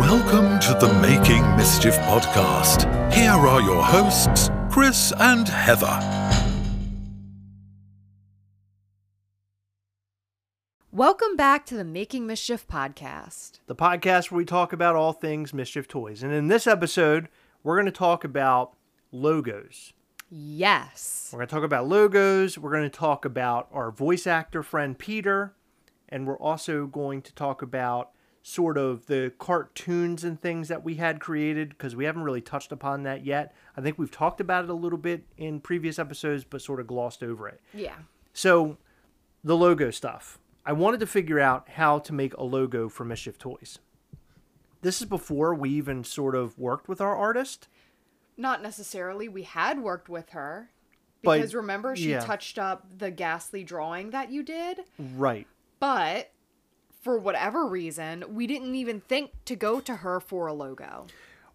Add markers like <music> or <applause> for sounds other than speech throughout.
Welcome to the Making Mischief podcast. Here are your hosts, Chris and Heather. Welcome back to the Making Mischief podcast. the podcast where we talk about all things Mischief Toys. And in this episode, we're going to talk about logos. Yes. We're going to talk about logos. We're going to talk about our voice actor friend Peter. And we're also going to talk about sort of the cartoons and things that we had created because we haven't really touched upon that yet. I think we've talked about it a little bit in previous episodes, but sort of glossed over it. Yeah. So, the logo stuff. I wanted to figure out how to make a logo for Mischief Toys. This is before we even sort of worked with our artist. Not necessarily. We had worked with her. But- Because remember, she yeah. touched up the gastley drawing that you did. Right. But for whatever reason, we didn't even think to go to her for a logo.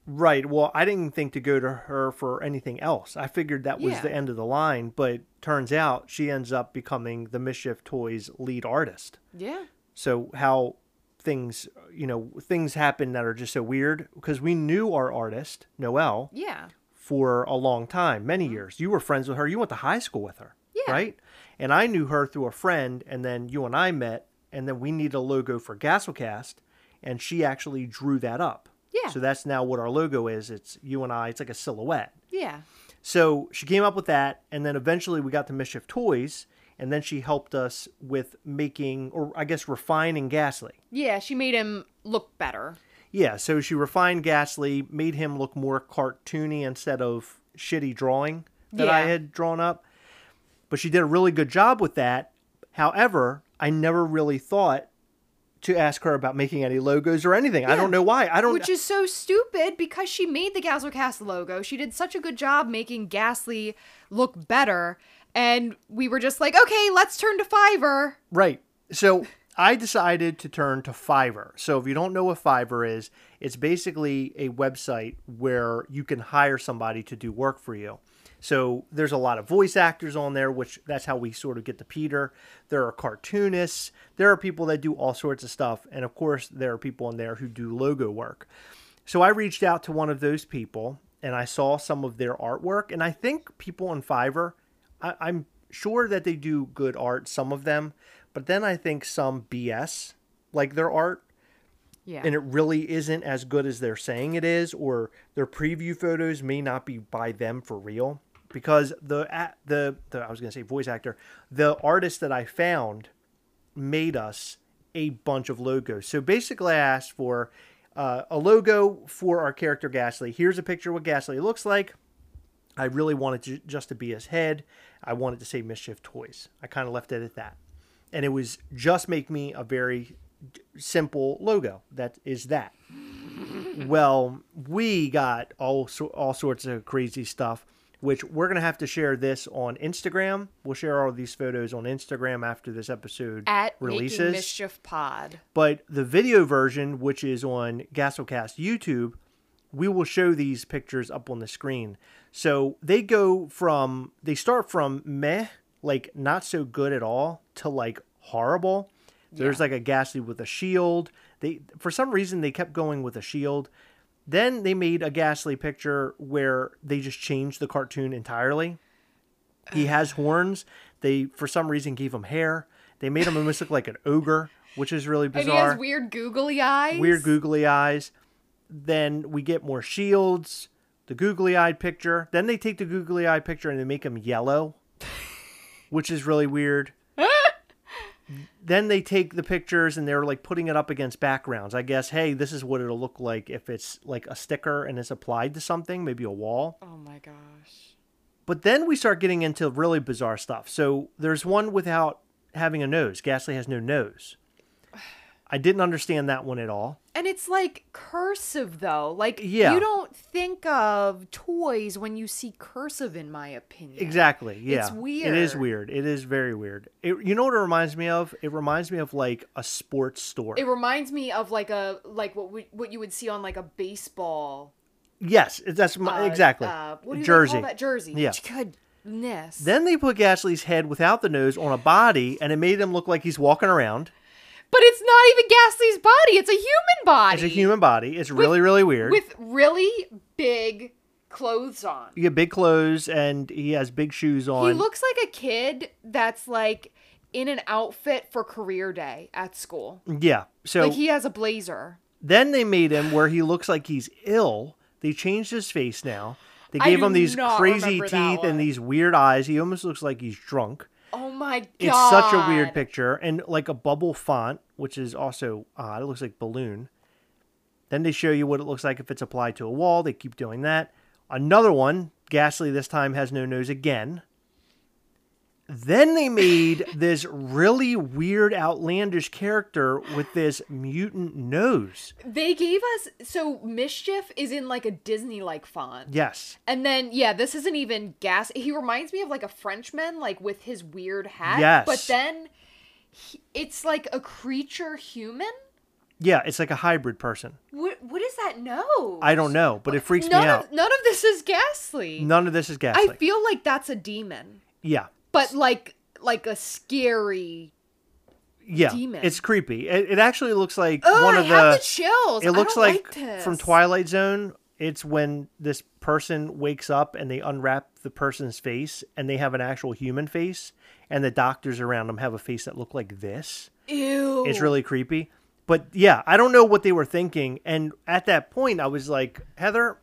Right. Well, I didn't think to go to her for anything else. I figured that was Yeah. the end of the line, but turns out she ends up becoming the Mischief Toys lead artist. Yeah. So how things, you know, things happen that are just so weird because we knew our artist, Noelle, Yeah. for a long time, many uh-huh. years. You were friends with her. You went to high school with her, Yeah. right? And I knew her through a friend, and then you and I met, and then we needed a logo for Gastlecast, and she actually drew that up. Yeah. So that's now what our logo is. It's you and I. It's like a silhouette. Yeah. So she came up with that, and then eventually we got to Mischief Toys, and then she helped us with making, or I guess refining Gastley. Yeah. She made him look better. Yeah, so she refined Gastley, made him look more cartoony instead of shitty drawing that I had drawn up. But she did a really good job with that. However, I never really thought to ask her about making any logos or anything. Yeah. I don't know why. I don't Which is so stupid because she made the Gastlecast logo. She did such a good job making Gastley look better. And we were just like, okay, let's turn to Fiverr. Right. So I decided to turn to Fiverr. So if you don't know what Fiverr is, it's basically a website where you can hire somebody to do work for you. So there's a lot of voice actors on there, which that's how we sort of get to Peter. There are cartoonists. There are people that do all sorts of stuff. And of course, there are people on there who do logo work. So I reached out to one of those people and I saw some of their artwork. And I think people on Fiverr, I, I'm sure that they do good art, some of them, but then I think some BS like their art Yeah. and it really isn't as good as they're saying it is, or their preview photos may not be by them for real. Because the the, the I was gonna say voice actor, the artist that I found made us a bunch of logos. So basically, I asked for uh, a logo for our character Gastley. Here's a picture of what Gastley looks like. I really wanted to just to be his head. I wanted to say Mischief Toys. I kind of left it at that, and it was just make me a very simple logo. That is that. well, we got all all sorts of crazy stuff, which we're gonna have to share this on Instagram. We'll share all these photos on Instagram after this episode At Making releases. Mischief Pod. But the video version, which is on Gastlecast YouTube, we will show these pictures up on the screen. So they go from they start from meh, like not so good at all, to like horrible. There's like a gastley with a shield. They for some reason they kept going with a shield. Then they made a gastley picture where they just changed the cartoon entirely. He has horns. They for some reason gave him hair. They made him almost look like an ogre, which is really And he bizarre. has weird googly eyes. Weird googly eyes. Then we get more shields, the googly eyed picture. Then they take the googly eye picture and they make him yellow, <laughs> which is really weird. Then they take the pictures and they're like putting it up against backgrounds. I guess, hey, this is what it'll look like if it's like a sticker and it's applied to something, maybe a wall. Oh my gosh. But then we start getting into really bizarre stuff. So there's one without having a nose. Gastley has no nose. I didn't understand that one at all. And it's like cursive though. Like Yeah. you don't think of toys when you see cursive in my opinion. Exactly. Yeah. It's weird. It is weird. It is very weird. It, you know what it reminds me of? It reminds me of like a sports store. It reminds me of like a like what we, what you would see on like a baseball yes, that's my, uh, exactly. uh, Jersey. Jersey. Yeah. Goodness. Then they put Gastley's head without the nose on a body, and it made him look like he's walking around. But it's not even Gastley's body. It's a human body. It's a human body. It's really, really weird. with really big clothes on. you get big clothes and he has big shoes on. He looks like a kid that's like in an outfit for career day at school. yeah. So like he has a blazer. then they made him where he looks like he's ill. They changed his face now. They gave him these crazy teeth and these weird eyes. He almost looks like he's drunk. Oh my god. It's such a weird picture and like a bubble font, which is also odd. It looks like balloon. Then they show you what it looks like if it's applied to a wall. They keep doing that. Another one, Gastley this time has no nose again. Then they made this really weird, outlandish character with this mutant nose. They gave us so mischief is in like a Disney like font. Yes. And then yeah, this isn't even gas. He reminds me of like a Frenchman, like with his weird hat. Yes. But then he, it's like a creature human. Yeah, it's like a hybrid person. What what is that nose? I don't know, but it freaks none me of, out. None of this is gastley. None of this is Gastley. I feel like that's a demon, yeah. But like like a scary. Yeah. demon. It's creepy. It, it actually looks like Oh, one of the the chills. It looks like, this. from Twilight Zone. It's when this person wakes up and they unwrap the person's face and they have an actual human face, and the doctors around them have a face that look like this. Ew. It's really creepy. But yeah, I don't know what they were thinking. And at that point, I was like, Heather,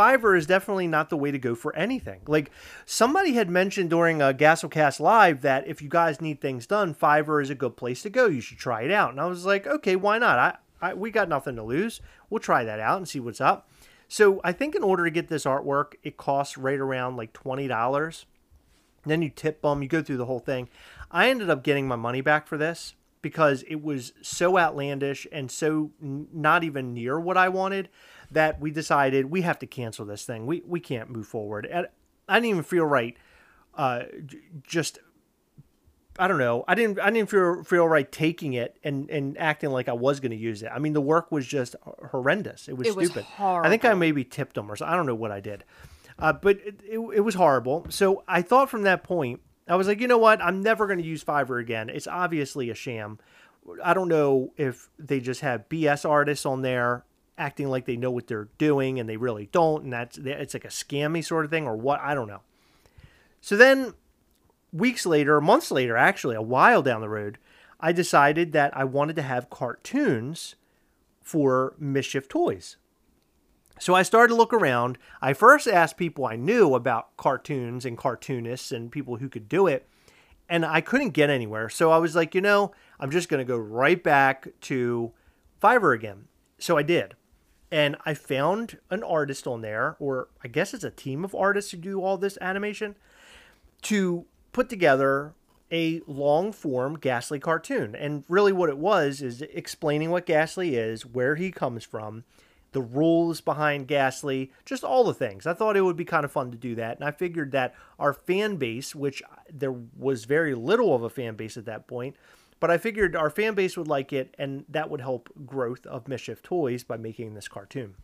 Fiverr is definitely not the way to go for anything. Like somebody had mentioned during uh, a Gastlecast Live that if you guys need things done, Fiverr is a good place to go. You should try it out. And I was like, okay, why not? I, I we got nothing to lose. We'll try that out and see what's up. So I think in order to get this artwork, it costs right around like twenty dollars. Then you tip them, you go through the whole thing. I ended up getting my money back for this because it was so outlandish and so not even near what I wanted that we decided we have to cancel this thing. We we can't move forward. And I didn't even feel right. Uh, just I don't know. I didn't. I didn't feel feel right taking it and and acting like I was going to use it. I mean, the work was just horrendous. It was It was stupid. I think I maybe tipped them or so. I don't know what I did, uh, but it, it, it was horrible. So I thought from that point, I was like, you know what? I'm never going to use Fiverr again. It's obviously a sham. I don't know if they just have BS artists on there acting like they know what they're doing and they really don't, and that's it's like a scammy sort of thing or what? I don't know. So then weeks later, months later, actually, a while down the road, I decided that I wanted to have cartoons for Mischief Toys. So I started to look around. I first asked people I knew about cartoons and cartoonists and people who could do it, and I couldn't get anywhere. So I was like, you know, I'm just going to go right back to Fiverr again. So I did. And I found an artist on there, or I guess it's a team of artists who do all this animation to put together a long form Gastley cartoon. And really, what it was is explaining what Gastley is, where he comes from, the rules behind Gastley, just all the things. I thought it would be kind of fun to do that. And I figured that our fan base, which there was very little of a fan base at that point, but I figured our fan base would like it, and that would help growth of Mischief Toys by making this cartoon.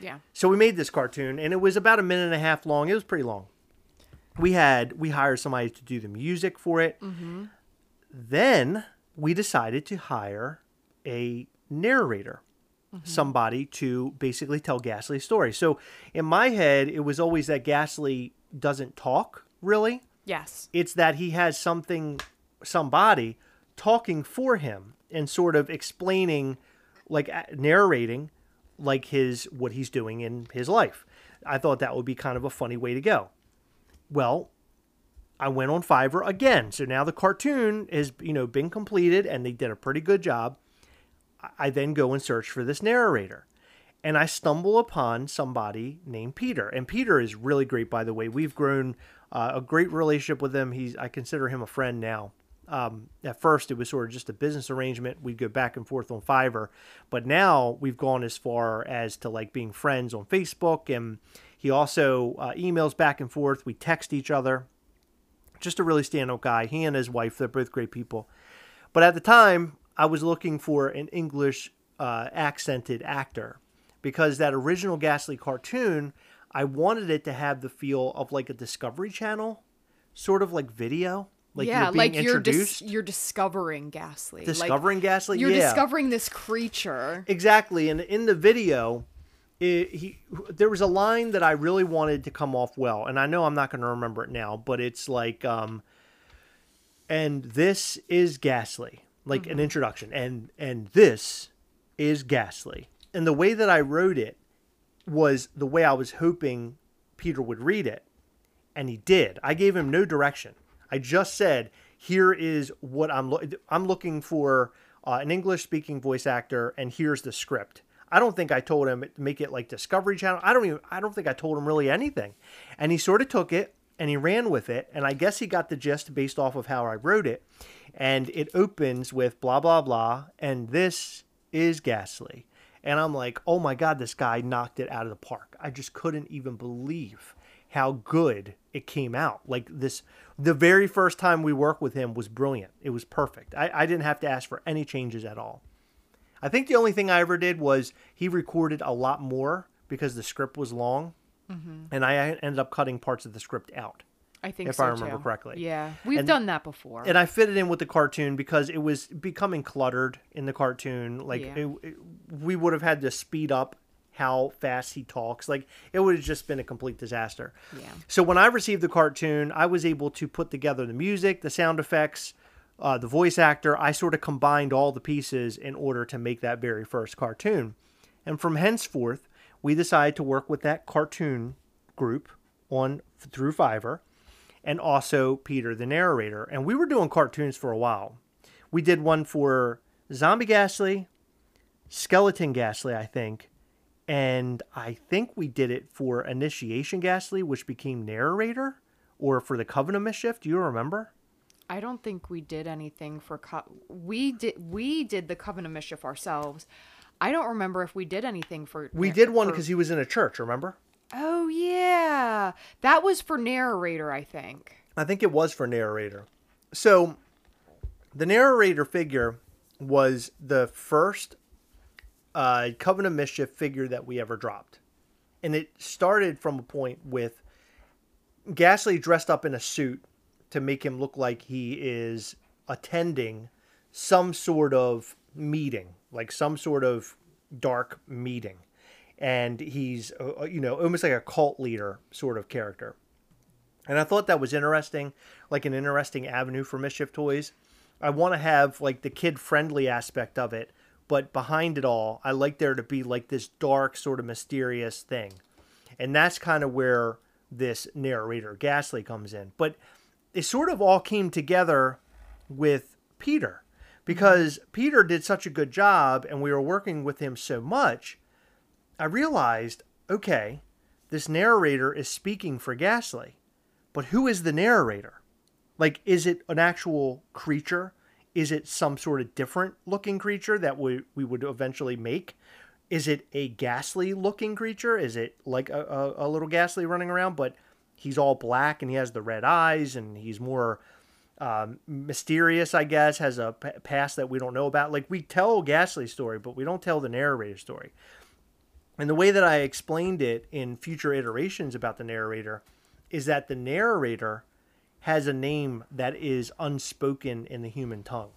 Yeah. So we made this cartoon, and it was about a minute and a half long. It was pretty long. We had we hired somebody to do the music for it. Mm-hmm. Then we decided to hire a narrator, mm-hmm. somebody to basically tell Gastley's story. So in my head, it was always that Gastley doesn't talk really. Yes. It's that he has something, somebody talking for him and sort of explaining, like narrating, like his what he's doing in his life. I thought that would be kind of a funny way to go. Well, I went on Fiverr again. So now the cartoon has, you know, been completed and they did a pretty good job. I- then go and search for this narrator. And I stumble upon somebody named Peter. And Peter is really great, by the way. We've grown uh, a great relationship with him. He's I consider him a friend now. Um, at first, it was sort of just a business arrangement. We'd go back and forth on Fiverr, but now we've gone as far as to like being friends on Facebook. And he also uh, emails back and forth. We text each other just a really stand-up guy. He and his wife, they're both great people. But at the time, I was looking for an English uh, accented actor because that original Gastley cartoon, I wanted it to have the feel of like a Discovery Channel, sort of like video. Like yeah, you're being like you're introduced, dis- you're discovering Gastley. Like, discovering Gastley. you're yeah, discovering this creature. exactly. And in the video, it, he there was a line that I really wanted to come off well, and I know I'm not going to remember it now, but it's like, um, and this is Gastley, like an introduction, and and this is Gastley, and the way that I wrote it was the way I was hoping Peter would read it, and he did. I gave him no direction. I just said, "Here is what I'm lo- I'm looking for uh, an English speaking voice actor, and here's the script." I don't think I told him make it like Discovery Channel. I don't even I don't think I told him really anything, and he sort of took it and he ran with it, and I guess he got the gist based off of how I wrote it, and it opens with blah blah blah, and this is Gastley. And I'm like, oh my God, this guy knocked it out of the park. I just couldn't even believe how good it came out. Like this, the very first time we worked with him was brilliant. It was perfect. I, I didn't have to ask for any changes at all. I think the only thing I ever did was he recorded a lot more because the script was long. Mm-hmm. And I ended up cutting parts of the script out. I think If so I remember too. correctly. Yeah, we've And- done that before. and I fit it in with the cartoon because it was becoming cluttered in the cartoon. Like Yeah. it, it- we would have had to speed up how fast he talks. Like it would have just been a complete disaster. Yeah. So when I received the cartoon, I was able to put together the music, the sound effects, uh, the voice actor. I sort of combined all the pieces in order to make that very first cartoon. And from henceforth, we decided to work with that cartoon group on through Fiverr and also Peter the narrator. And we were doing cartoons for a while. We did one for Zombie Gastley, Skeleton Gastley, I think, and I think we did it for Initiation Gastley, which became narrator, or for the Covenant Mischief. Do you remember? I don't think we did anything for co- we did we did the Covenant Mischief ourselves. I don't remember if we did anything for We did one because he was in a church. Remember? Oh yeah, that was for narrator, I think. I think it was for narrator. So the narrator figure was the first uh, Coven of Mischief figure that we ever dropped. And it started from a point with Gastley dressed up in a suit to make him look like he is attending some sort of meeting, like some sort of dark meeting. And he's, uh, you know, almost like a cult leader sort of character. And I thought that was interesting, like an interesting avenue for Mischief Toys. I want to have like the kid friendly aspect of it, but behind it all, I like there to be like this dark, sort of mysterious thing. And that's kind of where this narrator, Gastley, comes in. But it sort of all came together with Peter because Peter did such a good job and we were working with him so much. I realized, okay, this narrator is speaking for Gastley, but who is the narrator? Like, is it an actual creature? Is it some sort of different looking creature that we, we would eventually make? Is it a gastley looking creature? Is it like a, a, a little gastley running around, but he's all black and he has the red eyes and he's more um, mysterious, I guess, has a p- past that we don't know about? Like, we tell gastley story, but we don't tell the narrator story. And the way that I explained it in future iterations about the narrator is that the narrator has a name that is unspoken in the human tongue.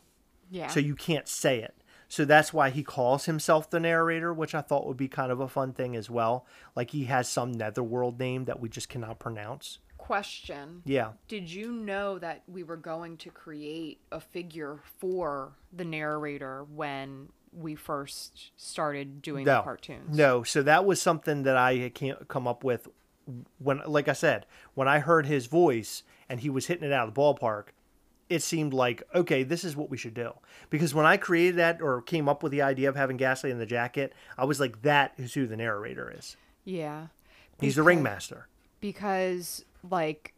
Yeah. So you can't say it. So that's why he calls himself the narrator, which I thought would be kind of a fun thing as well. Like he has some netherworld name that we just cannot pronounce. Question. Yeah. Did you know that we were going to create a figure for the narrator when we first started doing No. the cartoons? No. So that was something that I can't come up with when, like I said, when I heard his voice and he was hitting it out of the ballpark, it seemed like, okay, this is what we should do. Because when I created that or came up with the idea of having Gastley in the jacket, I was like, that is who the narrator is. Yeah. He's the ringmaster. because like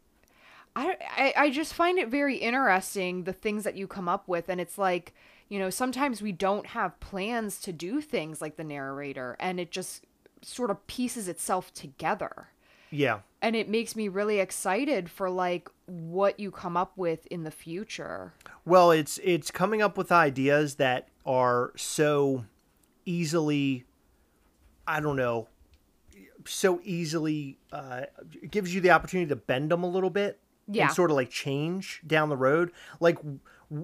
I, I I just find it very interesting the things that you come up with and it's like you know sometimes we don't have plans to do things like the narrator and it just sort of pieces itself together Yeah. and it makes me really excited for like what you come up with in the future Well, it's it's coming up with ideas that are so easily, I don't know, so easily uh, gives you the opportunity to bend them a little bit Yeah. and sort of like change down the road. Like w-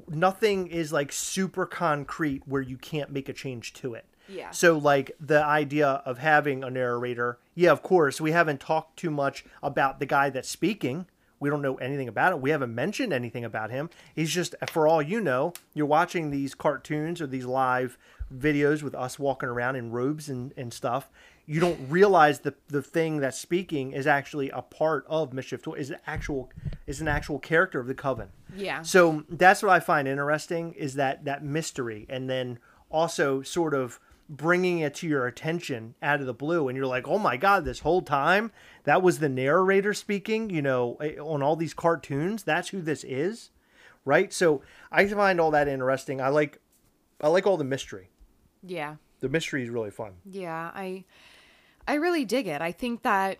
nothing is like super concrete where you can't make a change to it. Yeah. So like the idea of having a narrator, yeah, of course, we haven't talked too much about the guy that's speaking. We don't know anything about it. We haven't mentioned anything about him. He's just for all you know, you're watching these cartoons or these live videos with us walking around in robes and, and stuff. You don't realize the the thing that's speaking is actually a part of Mischief Toy is an actual is an actual character of the coven. Yeah. So that's what I find interesting is that that mystery, and then also sort of bringing it to your attention out of the blue, and you're like, oh my god, this whole time that was the narrator speaking. You know, eh, on all these cartoons, that's who this is, right? So I find all that interesting. I like, I like all the mystery. Yeah. The mystery is really fun. Yeah, I I really dig it. I think that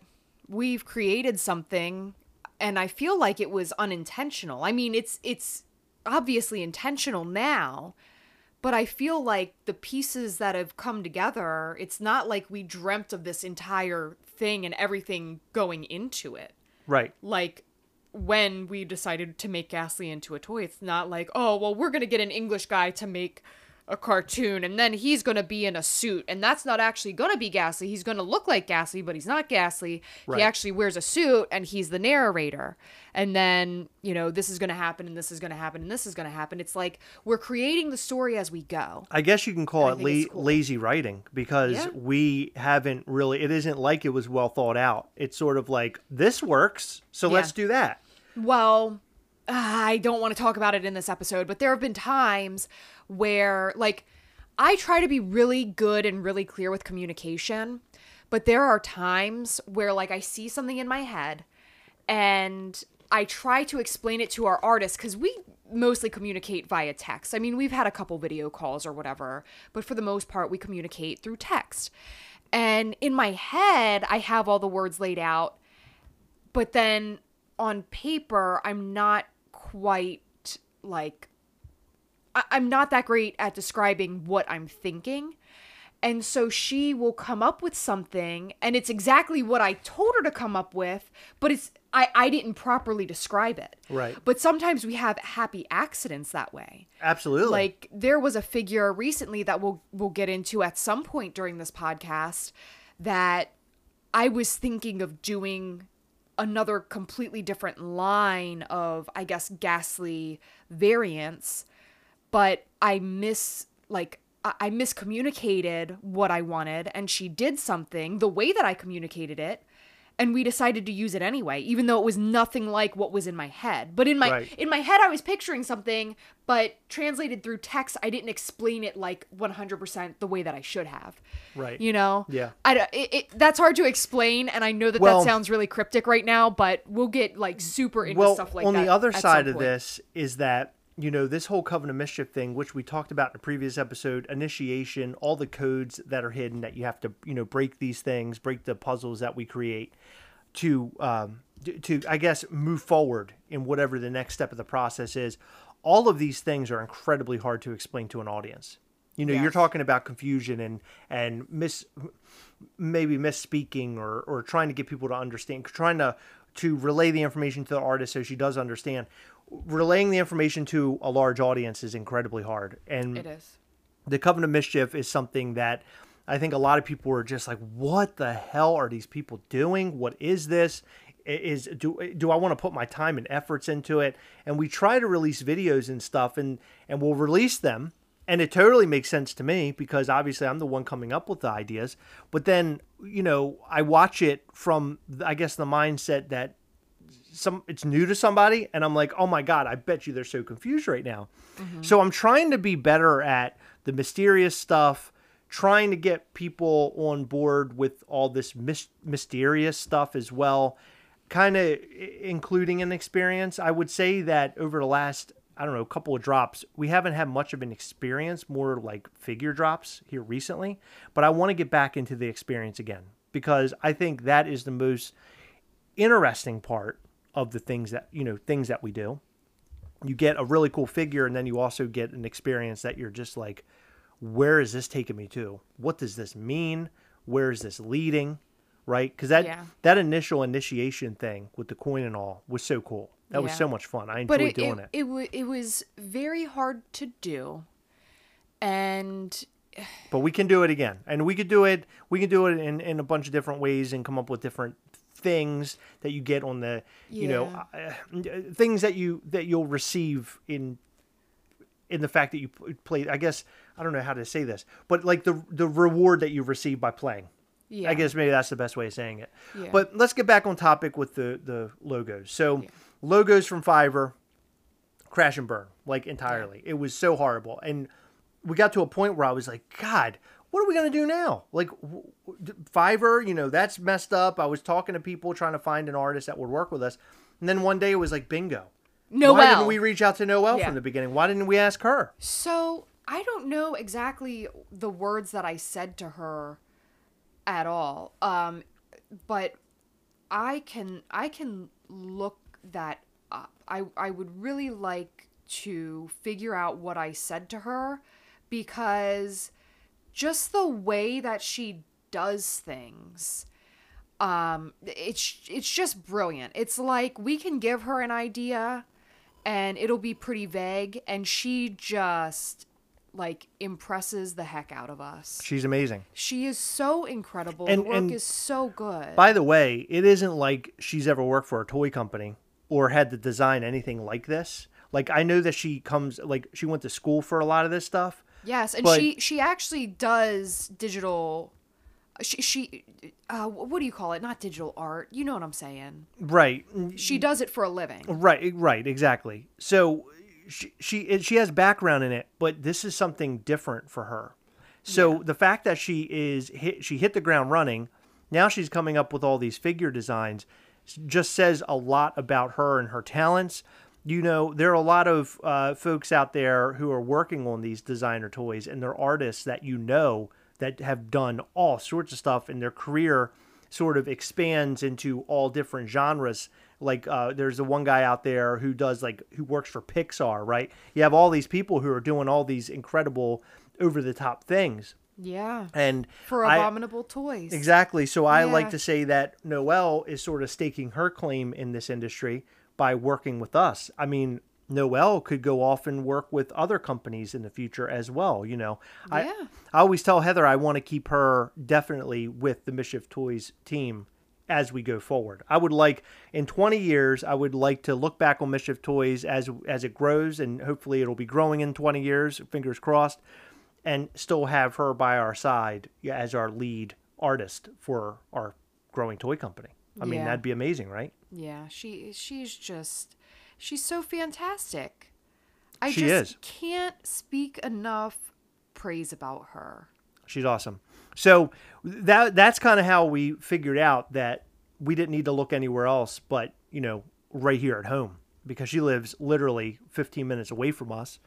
we've created something and I feel like it was unintentional. I mean, it's it's obviously intentional now, but I feel like the pieces that have come together, it's not like we dreamt of this entire thing and everything going into it. Right. Like when we decided to make Gastley into a toy, it's not like, oh, well, we're going to get an English guy to make a cartoon and then he's going to be in a suit and that's not actually going to be Gastley. He's going to look like Gastley, but he's not Gastley. Right. He actually wears a suit and he's the narrator. And then, you know, this is going to happen and this is going to happen and this is going to happen. It's like we're creating the story as we go. I guess you can call I it la- cool. lazy writing because Yeah. we haven't really. It isn't like it was well thought out. It's sort of like this works, so let's do that. Well, Ah, I don't want to talk about it in this episode, but there have been times where, like, I try to be really good and really clear with communication, but there are times where, like, I see something in my head and I try to explain it to our artists because we mostly communicate via text. I mean, we've had a couple video calls or whatever, but for the most part, we communicate through text. And in my head, I have all the words laid out, but then on paper i'm not quite like I- i'm not that great at describing what i'm thinking and so she will come up with something and it's exactly what i told her to come up with but it's i i didn't properly describe it Right. but sometimes we have happy accidents that way Absolutely. like there was a figure recently that we'll we'll get into at some point during this podcast that I was thinking of doing another completely different line of I guess gastley variants, but I miss like I I miscommunicated what I wanted and she did something the way that I communicated it and we decided to use it anyway even though it was nothing like what was in my head but in my Right. in my head I was picturing something but translated through text I didn't explain it like 100% the way that I should have Right. you know Yeah. I it, it, that's hard to explain and I know that Well- that sounds really cryptic right now but we'll get like super into well, stuff like that. on the other side of point. this is that you know this whole covenant of mischief thing, which we talked about in a previous episode, initiation, all the codes that are hidden that you have to you know break these things, break the puzzles that we create to um, to I guess move forward in whatever the next step of the process is. All of these things are incredibly hard to explain to an audience. You know, you're talking about confusion and and miss maybe misspeaking or or trying to get people to understand, trying to to relay the information to the artist so she does understand. Relaying the information to a large audience is incredibly hard, and it is the Covenant of Mischief is something that I think a lot of people were just like, "What the hell are these people doing? What is this? Is do do I want to put my time and efforts into it?" And we try to release videos and stuff, and and we'll release them, and it totally makes sense to me because obviously I'm the one coming up with the ideas. But then you know I watch it from I guess the mindset that some it's new to somebody and I'm like, "Oh my god, I bet you they're so confused right now." Mm-hmm. So I'm trying to be better at the mysterious stuff, trying to get people on board with all this mis- mysterious stuff as well, kind of including an experience. I would say that over the last I don't know, couple of drops, we haven't had much of an experience, more like figure drops here recently, but I want to get back into the experience again because I think that is the most interesting part of the things that, you know, things that we do you get a really cool figure and then you also get an experience that you're just like where is this taking me to what does this mean where is this leading right because that Yeah. that initial initiation thing with the coin and all was so cool That was so much fun. I enjoyed it doing it it. it, wa- it was very hard to do, and But we can do it again, and we could do it. We can do it in, in a bunch of different ways and come up with different things that you get on the, you know, uh, things that you that you'll receive in in the fact that you play. I guess I don't know how to say this, but like the the reward that you receive by playing. yeah, I guess maybe that's the best way of saying it. Yeah. But let's get back on topic with the the logos. So logos from Fiverr, crash and burn like entirely. It was so horrible, and we got to a point where I was like, God, what are we gonna do now? Like Fiverr, you know, that's messed up. I was talking to people trying to find an artist that would work with us, and then one day it was like, bingo. Noelle. Why didn't we reach out to Noelle Yeah. from the beginning? Why didn't we ask her? So I don't know exactly the words that I said to her at all. Um, but I can I can look that up. I I would really like to figure out what I said to her because just the way that she does things um it's it's just brilliant it's like we can give her an idea and it'll be pretty vague and she just like impresses the heck out of us She's amazing. she is so incredible And- the work and is so good By the way, it isn't like she's ever worked for a toy company or had to design anything like this. Like I know that she comes like she went to school for a lot of this stuff. Yes and but- she she actually does digital she she uh what do you call it not digital art you know what i'm saying Right. she does it for a living Right, right, exactly. So she she she has background in it, but this is something different for her. So the fact that she is hit she hit the ground running, now she's coming up with all these figure designs just says a lot about her and her talents. You know, there are a lot of uh, folks out there who are working on these designer toys, and they're artists that you know that have done all sorts of stuff and their career sort of expands into all different genres. Like uh, there's the one guy out there who does like who works for Pixar, right? You have all these people who are doing all these incredible over the top things. yeah And for I- abominable toys Exactly. So I like to say that Noelle is sort of staking her claim in this industry by working with us. I mean, Noelle could go off and work with other companies in the future as well. You know, I Yeah. I always tell Heather I want to keep her definitely with the Mischief Toys team as we go forward. I would like in 20 years I would like to look back on Mischief Toys as as it grows and hopefully it'll be growing in 20 years, fingers crossed, and still have her by our side as our lead artist for our growing toy company. I mean, that'd be amazing, right? Yeah, she she's just she's so fantastic. I She just is. can't speak enough praise about her. She's awesome. So that that's kind of how we figured out that we didn't need to look anywhere else but, you know, right here at home because she lives literally 15 minutes away from us.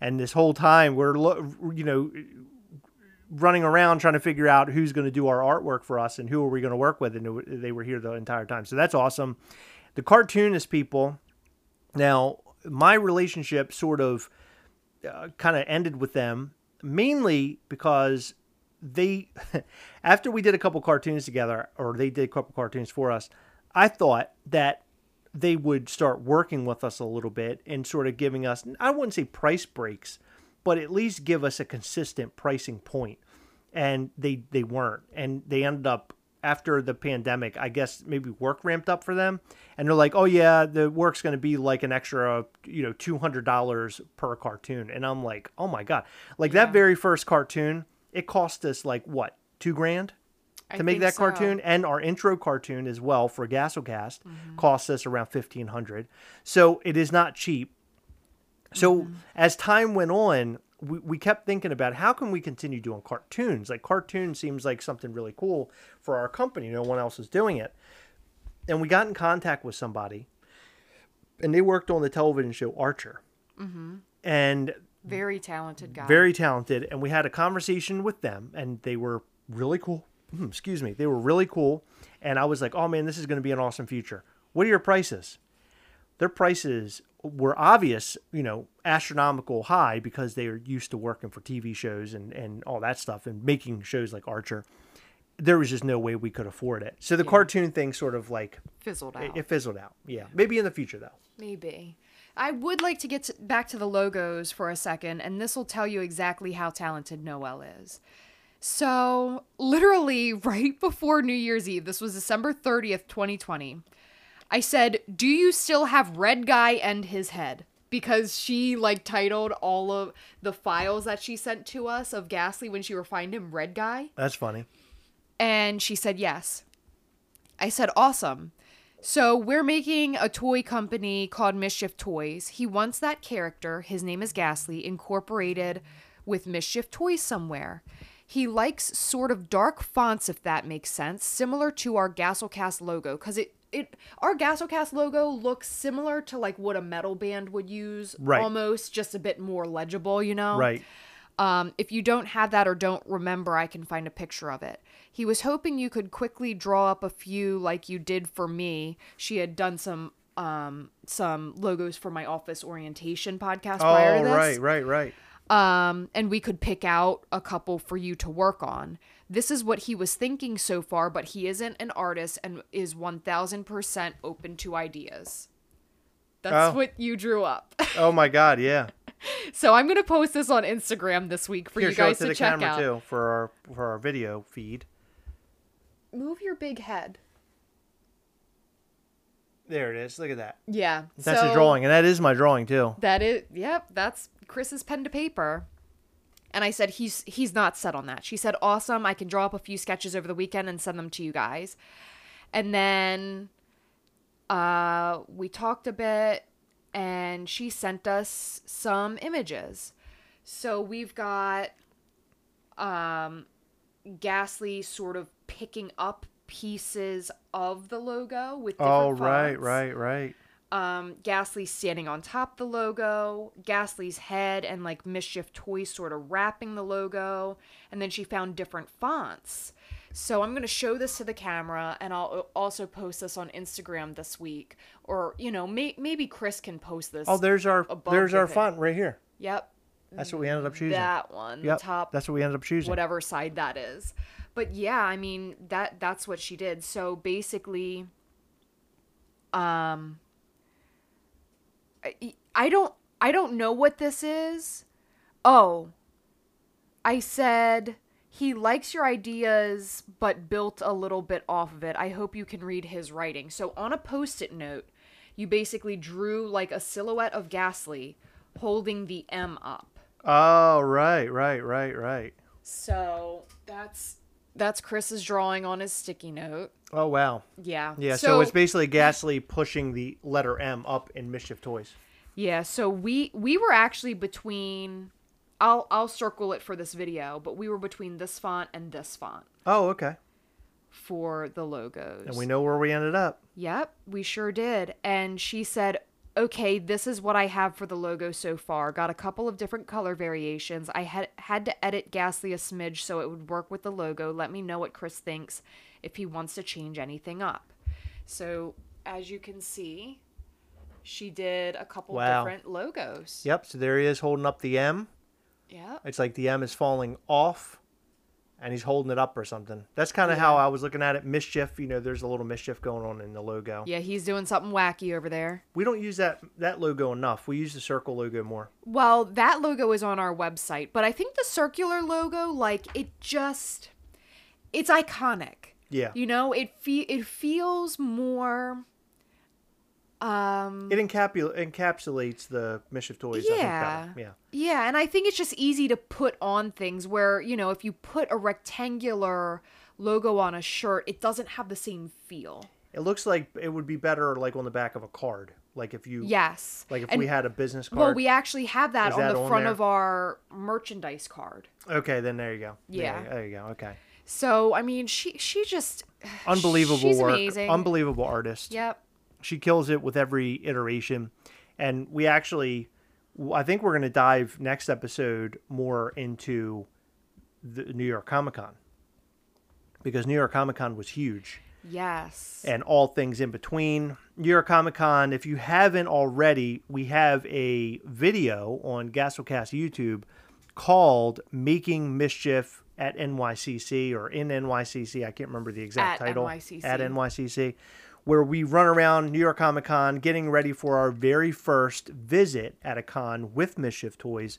And this whole time we're lo- you know running around trying to figure out who's going to do our artwork for us and who are we going to work with and they were here the entire time. So that's awesome. The cartoonist people now my relationship sort of uh, kind of ended with them mainly because they <laughs> after we did a couple cartoons together or they did a couple cartoons for us i thought that they would start working with us a little bit and sort of giving us i wouldn't say price breaks but at least give us a consistent pricing point. And they they weren't. And they ended up after the pandemic i guess maybe work ramped up for them. And they're like oh yeah the work's going to be like an extra you know $200 per cartoon. And i'm like oh my god. Like that very first cartoon it cost us like what two grand I to make that so. cartoon? And our intro cartoon as well for gastlecast Mm-hmm. cost us around 1500 so it is not cheap so Mm-hmm. as time went on we, we kept thinking about how can we continue doing cartoons? Like cartoon seems like something really cool for our company. No one else is doing it. And we got in contact with somebody and they worked on the television show archer. And Very talented guy. very talented. And we had a conversation with them and they were really cool. Hmm, excuse me. They were really cool. And i was like oh man this is going to be an awesome future. What are your prices their prices were obvious you know astronomical high because they are used to working for tv shows and, and all that stuff and making shows like archer there was just no way we could afford it. So the cartoon thing sort of like Fizzled out. it, it fizzled out. Yeah, maybe in the future though. Maybe. I would like to get to, back to the logos for a second, and this will tell you exactly how talented Noelle is. So, literally, <laughs> right before New Year's Eve, this was December 30th, 2020, I said, Do you still have Red Guy and his head? Because she like titled all of the files that she sent to us of Gastley when she refined him Red Guy. That's funny. And she said yes. I said, awesome. So we're making a toy company called Mischief Toys. He wants that character, his name is Gastley, incorporated with Mischief Toys somewhere. He likes sort of dark fonts, if that makes sense, similar to our Gastlecast logo, because it it our Gastlecast logo looks similar to like what a metal band would use, Right. almost just a bit more legible, you know. Right. Um, if you don't have that or don't remember, I can find a picture of it. He was hoping you could quickly draw up a few like you did for me. She had done some um, some logos for my office orientation podcast prior Oh, to this. right, right, right. Um, and we could pick out a couple for you to work on. This is what he was thinking so far, but he isn't an artist and is 1000% open to ideas. That's Oh. what you drew up. <laughs> Oh my God, yeah. so I'm going to post this on Instagram this week for Here, you guys to to, the check camera out. too for our for our video feed. Move your big head. There it is. Look at that. Yeah. That's so a drawing, and that is my drawing too. That is yep, that's Chris's pen to paper. And I said he's he's not set on that. She said, "Awesome, I can draw up a few sketches over the weekend and send them to you guys." And then uh we talked a bit and she sent us some images. So we've got um Gastley sort of picking up pieces of the logo with different Oh, right, fonts right, right. Um Gastley standing on top of the logo, Gastley's head and like Mischief Toys sort of wrapping the logo, and then she found different fonts. So I'm going to show this to the camera and I'll also post this on Instagram this week or you know, may- maybe Chris can post this. Oh, there's our there's our it. font right here. Yep. That's what we ended up choosing. That one, yep, top That's what we ended up choosing. whatever side that is. But yeah, I mean that that's what she did. So basically um I, don't I don't know what this is. Oh. I said he likes your ideas but built a little bit off of it. I hope you can read his writing. So on a post-it note, you basically drew like a silhouette of Gastley holding the M up. Oh, right, right, right, right. So that's that's Chris's drawing on his sticky note. Oh wow. Yeah. Yeah, so, it's basically Gastley pushing the letter M up in Mischief Toys. yeah. So we we were actually between. I'll I'll circle it for this video, but we were between this font and this font Oh, okay. for the logos. And we know where we ended up. Yep, we sure did. And she said, "Okay, this is what I have for the logo so far. Got a couple of different color variations. I had had to edit Gastley a smidge so it would work with the logo. Let me know what Chris thinks if he wants to change anything up." So, as you can see, she did a couple Wow. different logos. Yep, so there he is holding up the M. Yeah. It's like the M is falling off and he's holding it up or something. That's kind of how I was looking at it. Mischief, you know, there's a little mischief going on in the logo. Yeah, he's doing something wacky over there. We don't use that that logo enough. We use the circle logo more. Well, that logo is on our website, but I think the circular logo, like it just it's iconic. Yeah. You know, it fe- it feels more um It encapu- encapsulates the Mischief Toys. Yeah. Yeah. yeah, and I think it's just easy to put on things where, you know, if you put a rectangular logo on a shirt, it doesn't have the same feel. It looks like it would be better like on the back of a card. Like if you Yes. like if And- we had a business card. Well, we actually have that Is on that the on front there? of our merchandise card. Okay, then there you go. There Yeah. you- There you go. Okay. So, I mean, she she just <sighs> Unbelievable She's work. amazing. Unbelievable artist. Yep. she kills it with every iteration and we actually i think we're going to dive next episode more into the new york comic-con because new york comic-con was huge Yes. and all things in between new york comic-con if you haven't already we have a video on gastlecast youtube called making mischief at NYCC or in NYCC. I can't remember the exact At title. NYCC. At NYCC, where we run around New York Comic Con getting ready for our very first visit at a con with Mischief Toys.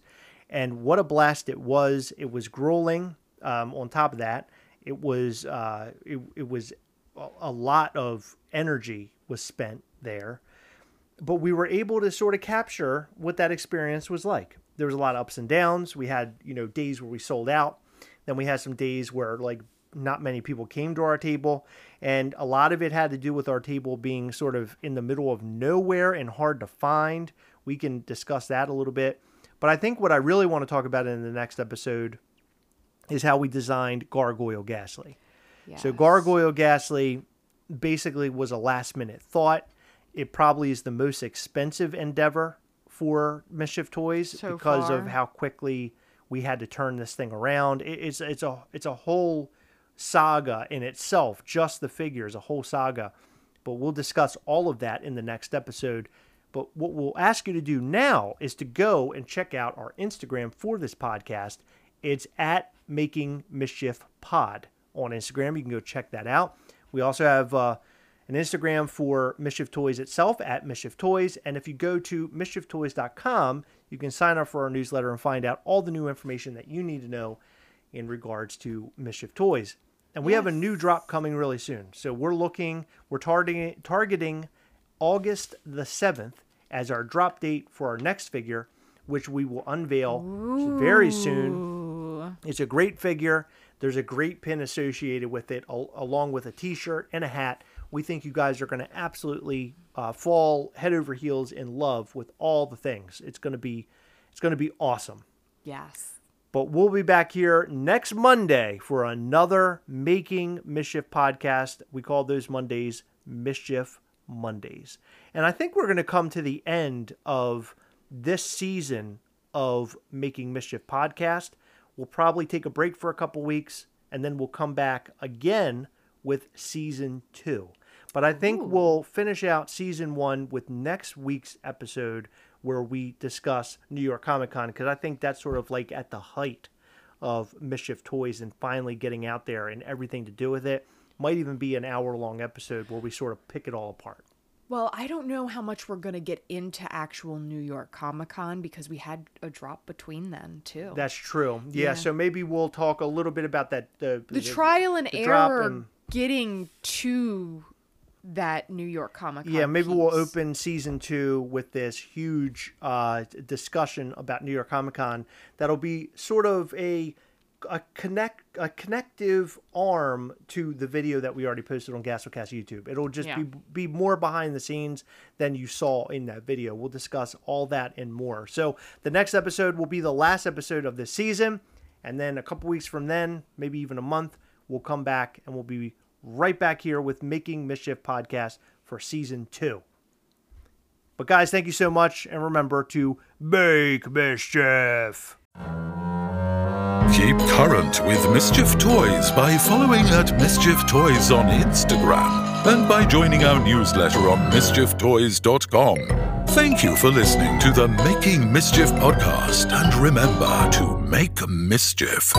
And what a blast it was! It was grueling. Um, on top of that, it was uh, it, it was a- a lot of energy was spent there but we were able to sort of capture what that experience was like. There was a lot of ups and downs. We had, you know, days where we sold out. Then we had some days where like not many people came to our table, and a lot of it had to do with our table being sort of in the middle of nowhere and hard to find. We can discuss that a little bit. But I think what I really want to talk about in the next episode is how we designed Gargoyle Gastley. So Gargoyle Gastley basically was a last minute thought. It probably is the most expensive endeavor for Mischief Toys So because of how quickly we had to turn this thing around. It, it's it's a it's a whole saga in itself. Just the figure is a whole saga. But we'll discuss all of that in the next episode. But what we'll ask you to do now is to go and check out our Instagram for this podcast. It's at Making Mischief Pod on Instagram. You can go check that out. We also have uh, an Instagram for Mischief Toys itself at Mischief Toys. And if you go to mischieftoys.com, you can sign up for our newsletter and find out all the new information that you need to know in regards to Mischief Toys. And we have a new drop coming really soon. So we're looking, we're targeting targeting August the 7th as our drop date for our next figure, which we will unveil very soon. It's a great figure. There's a great pin associated with it, al- along with a T-shirt and a hat. We think you guys are going to absolutely uh, fall head over heels in love with all the things. It's going to be, it's going to be awesome. Yes. But we'll be back here next Monday for another Making Mischief podcast. We call those Mondays Mischief Mondays. And I think we're going to come to the end of this season of Making Mischief podcast. We'll probably take a break for a couple weeks and then we'll come back again with season two. But I think we'll finish out season one with next week's episode where we discuss New York Comic Con because I think that's sort of like at the height of Mischief Toys and finally getting out there and everything to do with it. Might even be an hour long episode where we sort of pick it all apart. Well, I don't know how much we're going to get into actual New York Comic Con because we had a drop between then, too. That's true. Yeah, Yeah. so maybe we'll talk a little bit about that. Uh, the trial and the error and- getting to that New York Comic Con. Yeah, maybe we'll open season two with this huge uh, discussion about New York Comic Con. That'll be sort of a a connect a connective arm to the video that we already posted on Gastlecast YouTube. It'll just Yeah. be be more behind the scenes than you saw in that video. We'll discuss all that and more. So the next episode will be the last episode of this season, and then a couple weeks from then, maybe even a month, we'll come back and we'll be right back here with Making Mischief podcast for season two. But guys, thank you so much, and remember to make mischief. Keep current with Mischief Toys by following at Mischief Toys on Instagram and by joining our newsletter on mischieftoys.com. Thank you for listening to the Making Mischief podcast and remember to make mischief.